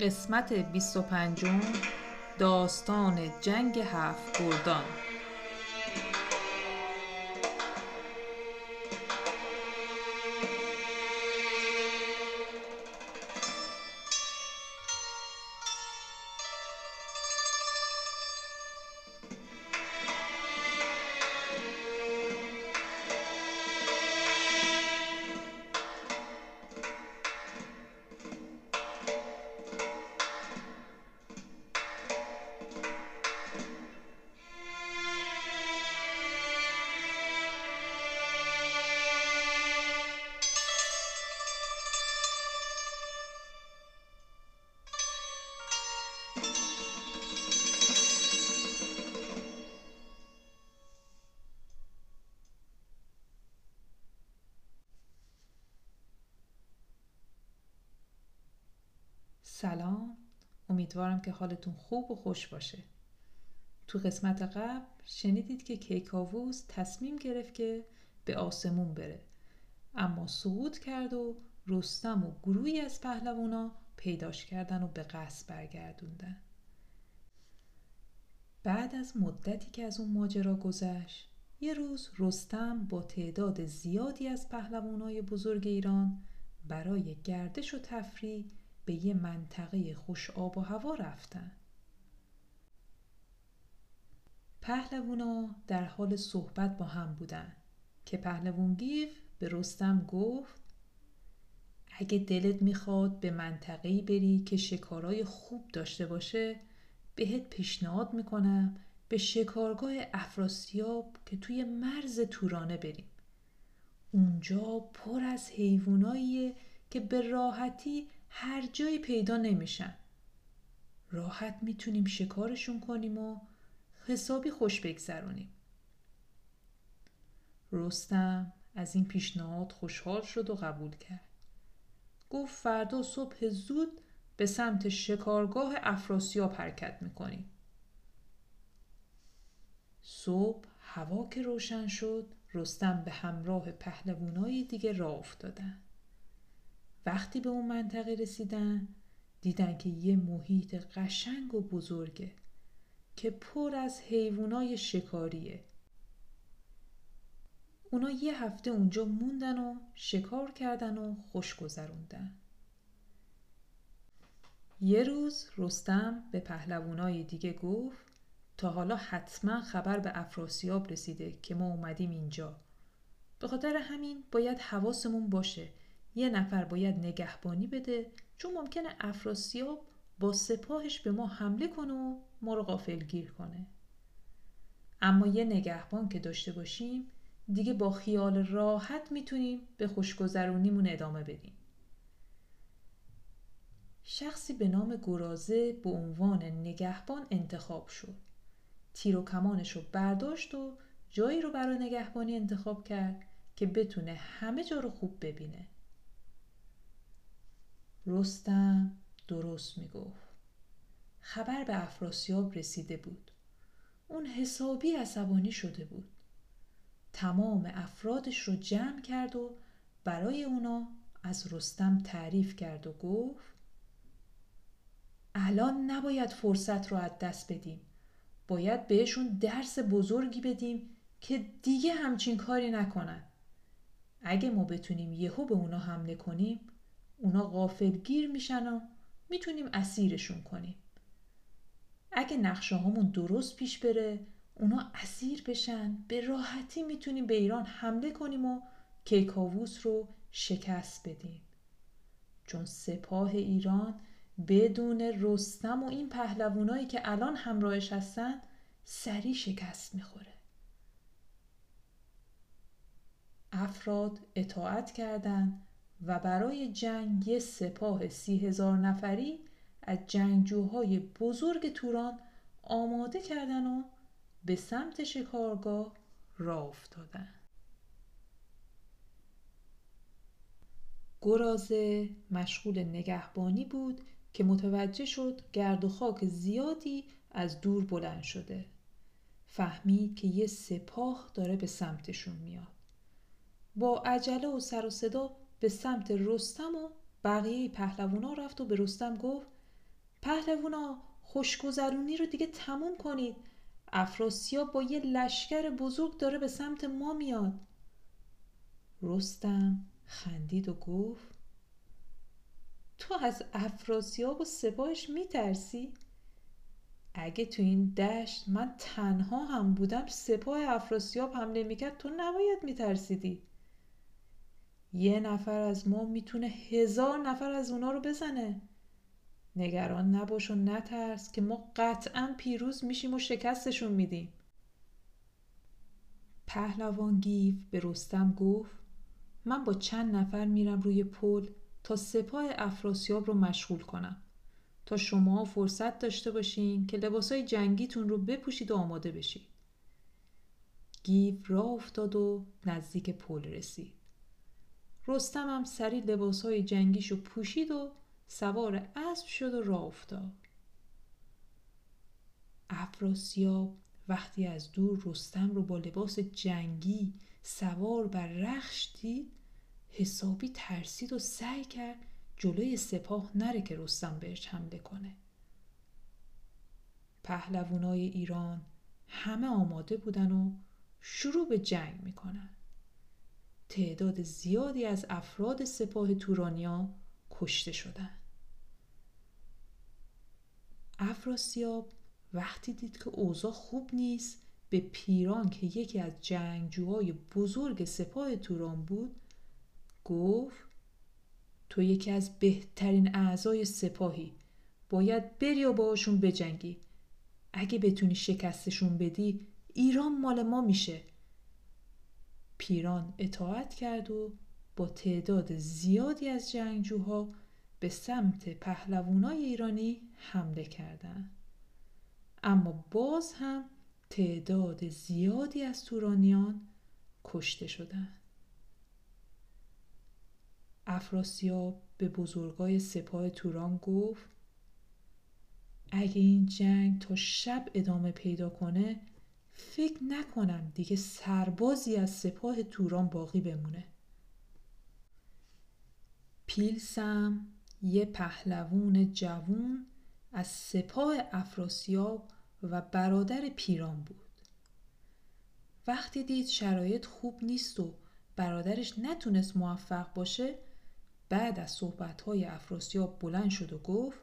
قسمت 25 داستان جنگ هفت گردان. سلام. امیدوارم که حالتون خوب و خوش باشه. تو قسمت قبل شنیدید که کیکاووس تصمیم گرفت که به آسمون بره. اما سقوط کرد و رستم و گروهی از پهلوانا پیداش کردن و به قصد برگردوندن. بعد از مدتی که از اون ماجرا گذشت یه روز رستم با تعداد زیادی از پهلوانای بزرگ ایران برای گردش و تفریح به یه منطقه خوش آب و هوا رفتن. پهلوونا در حال صحبت با هم بودن که پهلوون گیف به رستم گفت اگه دلت می‌خواد به منطقه‌ای بری که شکارای خوب داشته باشه بهت پیشنهاد می‌کنم به شکارگاه افراسیاب که توی مرز تورانه بریم. اونجا پر از حیواناییه که به راحتی هر جایی پیدا نمیشن. راحت می‌تونیم شکارشون کنیم و حسابی خوش بگذرونیم. رستم از این پیشنهاد خوشحال شد و قبول کرد. گفت فردا صبح زود به سمت شکارگاه افراسیاب حرکت می‌کنیم. صبح هوا که روشن شد رستم به همراه پهلوانای دیگه راه افتادن. وقتی به اون منطقه رسیدن دیدن که یه محیط قشنگ و بزرگه که پر از حیوانای شکاریه. اونا یه هفته اونجا موندن و شکار کردن و خوش گذروندن. یه روز رستم به پهلوانای دیگه گفت تا حالا حتما خبر به افراسیاب رسیده که ما اومدیم اینجا. به خاطر همین باید حواسمون باشه یه نفر باید نگهبانی بده چون ممکنه افراسیاب با سپاهش به ما حمله کنه و ما رو غافلگیر کنه. اما یه نگهبان که داشته باشیم دیگه با خیال راحت می‌تونیم به خوشگذرونیمون ادامه بدیم. شخصی به نام گرازه به عنوان نگهبان انتخاب شد. تیر و کمانش رو برداشت و جایی رو برای نگهبانی انتخاب کرد که بتونه همه جا رو خوب ببینه. رستم درست می‌گفت. خبر به افراسیاب رسیده بود. اون حسابی عصبانی شده بود. تمام افرادش رو جمع کرد و برای اونا از رستم تعریف کرد و گفت الان نباید فرصت رو از دست بدیم. باید بهشون درس بزرگی بدیم که دیگه همچین کاری نکنن. اگه ما بتونیم یهو به اونا حمله کنیم اونا غافل گیر میشن و می‌تونیم اسیرشون کنیم. اگه نقشه همون درست پیش بره اونا اسیر بشن. به راحتی می‌تونیم به ایران حمله کنیم و کیکاووس رو شکست بدیم. چون سپاه ایران بدون رستم و این پهلوانایی که الان همراهش هستن سری شکست می‌خوره. افراد اطاعت کردند و برای جنگ یه سپاه سی هزار نفری از جنگجوهای بزرگ توران آماده کردن و به سمت شکارگاه راه افتادن. گرازه مشغول نگهبانی بود که متوجه شد گرد و خاک زیادی از دور بلند شده. فهمید که یه سپاه داره به سمتشون میاد. با عجله و سر و صدا به سمت رستم و بقیه پهلوانا رفت و به رستم گفت پهلوونا خوشگذرونی رو دیگه تموم کنید. افراسیاب با یه لشکر بزرگ داره به سمت ما میاد. رستم خندید و گفت تو از افراسیاب و سپاهش میترسی؟ اگه تو این دشت من تنها هم بودم سپاه افراسیاب حمله می‌کرد تو نباید میترسیدی. یه نفر از ما می‌تونه هزار نفر از اونا رو بزنه. نگران نباش و نترس که ما قطعا پیروز میشیم و شکستشون میدیم. پهلوان گیو به رستم گفت من با چند نفر میرم روی پل تا سپاه افراسیاب رو مشغول کنم. تا شما فرصت داشته باشین که لباسای جنگیتون رو بپوشید و آماده بشید گیو راه افتاد و نزدیک پل رسید. رستم هم سری لباسهای جنگیشو پوشید و سوار اسب شد و راه افتاد. افراسیاب وقتی از دور رستم رو با لباس جنگی سوار بر رخش دید حسابی ترسید و سعی کرد جلوی سپاه نره که رستم بهش حمله کنه. پهلوانای ایران همه آماده بودن و شروع به جنگ می‌کنن. تعداد زیادی از افراد سپاه تورانیا کشته شدن افراسیاب وقتی دید که اوضاع خوب نیست به پیران که یکی از جنگجوهای بزرگ سپاه توران بود گفت تو یکی از بهترین اعضای سپاهی باید بری و باهاشون بجنگی. اگه بتونی شکستشون بدی ایران مال ما میشه. پیران اطاعت کرد و با تعداد زیادی از جنگجوها به سمت پهلوانای ایرانی حمله کردند. اما باز هم تعداد زیادی از تورانیان کشته شدند. افراسیاب به بزرگای سپاه توران گفت اگه این جنگ تا شب ادامه پیدا کنه فکر نکنم دیگه سربازی از سپاه توران باقی بمونه. پیلسم یه پهلوون جوون از سپاه افراسیاب و برادر پیران بود. وقتی دید شرایط خوب نیست و برادرش نتونست موفق باشه بعد از صحبتهای افراسیاب بلند شد و گفت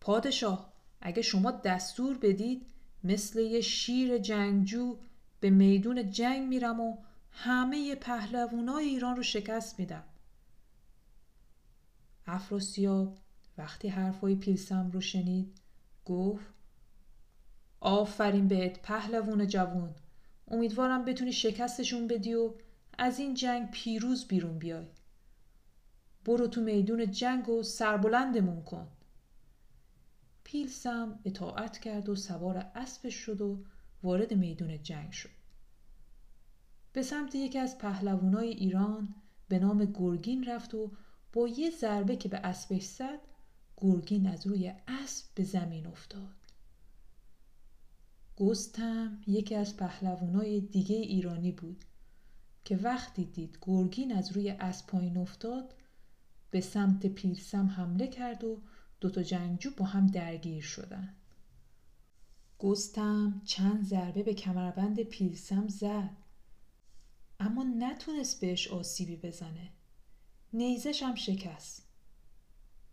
پادشاه اگه شما دستور بدید مثل یه شیر جنگجو به میدون جنگ میرم و همه پهلوانای ایران رو شکست میدم. افراسیاب وقتی حرفای پیلسم رو شنید گفت آفرین بهت پهلوون جوون امیدوارم بتونی شکستشون بدی و از این جنگ پیروز بیرون بیای. برو تو میدون جنگ و سربلندمون کن. پیلسم اطاعت کرد و سوار اسبش شد و وارد میدون جنگ شد. به سمت یکی از پهلوانای ایران به نام گرگین رفت و با یه ضربه که به اسبش زد گرگین از روی اسب به زمین افتاد. گستم یکی از پهلوانای دیگه ایرانی بود که وقتی دید گرگین از روی اسب پایین افتاد به سمت پیلسم حمله کرد و دوتا جنگجو با هم درگیر شدن. گستم چند ضربه به کمربند پیلسم زد. اما نتونست بهش آسیبی بزنه. نیزش هم شکست.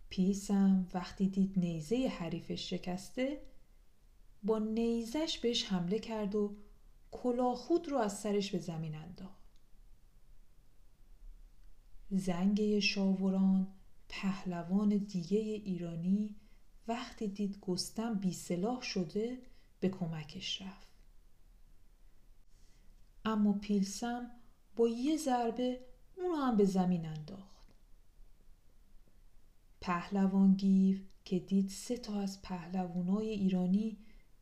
پیلسم وقتی دید نیزه حریفش شکسته با نیزش بهش حمله کرد و کلاخود رو از سرش به زمین انداخت. زنگ شاوران پهلوان دیگه ایرانی وقتی دید گستم بی سلاح شده به کمکش رفت. اما پیلسم با یه ضربه اونو هم به زمین انداخت. پهلوان گیو که دید سه تا از پهلوانای ایرانی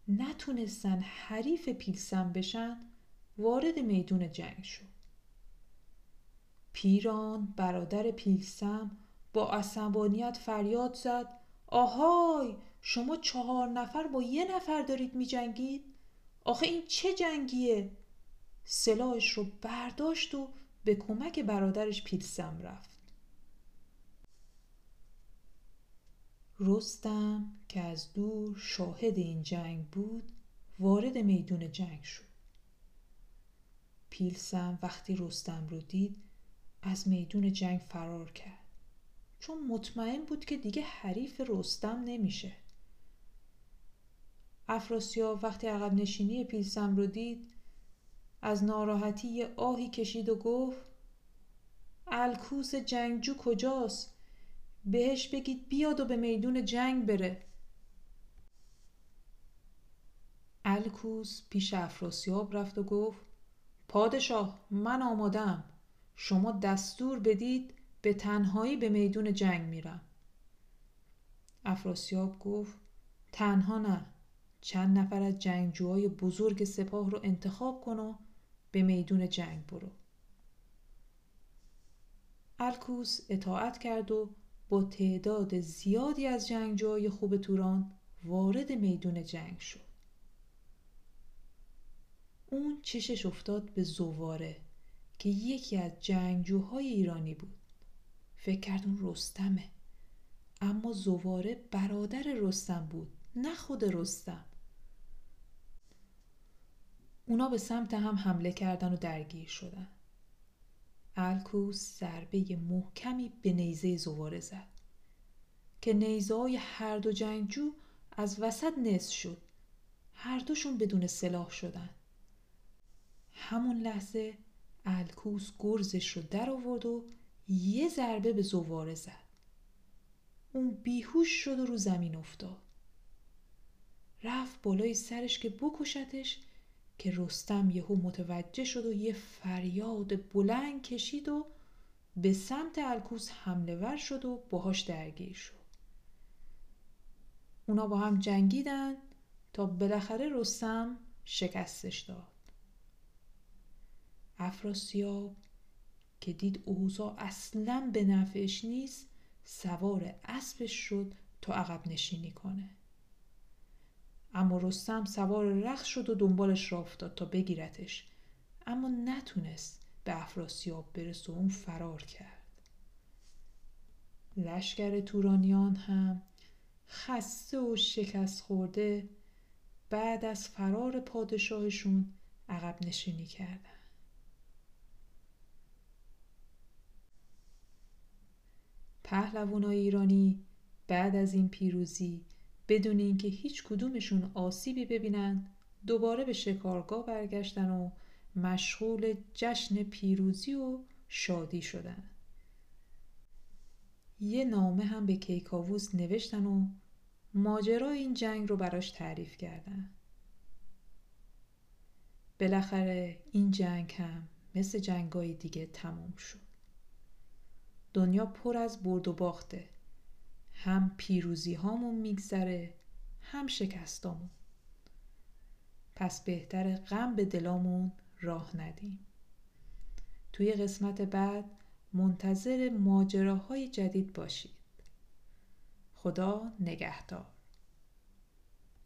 نتونستن حریف پیلسم بشن وارد میدون جنگ شد. پیران برادر پیلسم با عصبانیت فریاد زد آهای شما چهار نفر با یه نفر دارید می جنگید؟ آخه این چه جنگیه؟ سلاحش رو برداشت و به کمک برادرش پیلسم رفت رستم که از دور شاهد این جنگ بود وارد میدون جنگ شد پیلسم وقتی رستم رو دید از میدون جنگ فرار کرد چون مطمئن بود که دیگه حریف رستم نمیشه. افراسیاب وقتی عقب نشینی پیلسم رو دید از ناراحتی یه آهی کشید و گفت الکوس جنگجو کجاست؟ بهش بگید بیاد و به میدون جنگ بره. الکوس پیش افراسیاب رفت و گفت پادشاه من آمادم شما دستور بدید به تنهایی به میدون جنگ میرم. افراسیاب گفت تنها نه. چند نفر از جنگجوهای بزرگ سپاه رو انتخاب کن و به میدون جنگ برو. الکوس اطاعت کرد و با تعداد زیادی از جنگجوهای خوب توران وارد میدون جنگ شد. اون چشش افتاد به زواره که یکی از جنگجوهای ایرانی بود. فکر کرد اون رستمه. اما زواره برادر رستم بود نه خود رستم. اونا به سمت هم حمله کردن و درگیر شدن. الکوس ضربه محکمی به نیزه زواره زد که نیزه های هر دو جنگجو از وسط نصف شد. هر دوشون بدون سلاح شدن. همون لحظه الکوس گرزش رو در آورد و یه ضربه به زواره زد. اون بیهوش شد و رو زمین افتاد. رفت بالای سرش که بکشتش که رستم یهو متوجه شد و یه فریاد بلند کشید و به سمت الکوس حمله ور شد و باهاش درگیر شد. اونا با هم جنگیدن تا بالاخره رستم شکستش داد. افراسیاب که دید اوضاع اصلا به نفعش نیست سوار اسبش شد تا عقب نشینی کنه. اما رستم سوار رخ شد و دنبالش را افتاد تا بگیرتش اما نتونست به افراسیاب برسه و اون فرار کرد. لشکر تورانیان هم خسته و شکست خورده بعد از فرار پادشاهشون عقب نشینی کردن. پهلوانای ایرانی بعد از این پیروزی بدون اینکه هیچ کدومشون آسیبی ببینن دوباره به شکارگاه برگشتن و مشغول جشن پیروزی و شادی شدن. یه نامه هم به کیکاووس نوشتن و ماجرای این جنگ رو براش تعریف کردن. بالاخره این جنگ هم مثل جنگای دیگه تموم شد. دنیا پر از برد و باخته. هم پیروزی هامون میگذره هم شکستامون. پس بهتر غم به دلامون راه ندیم. توی قسمت بعد منتظر ماجراهای جدید باشید. خدا نگهدار.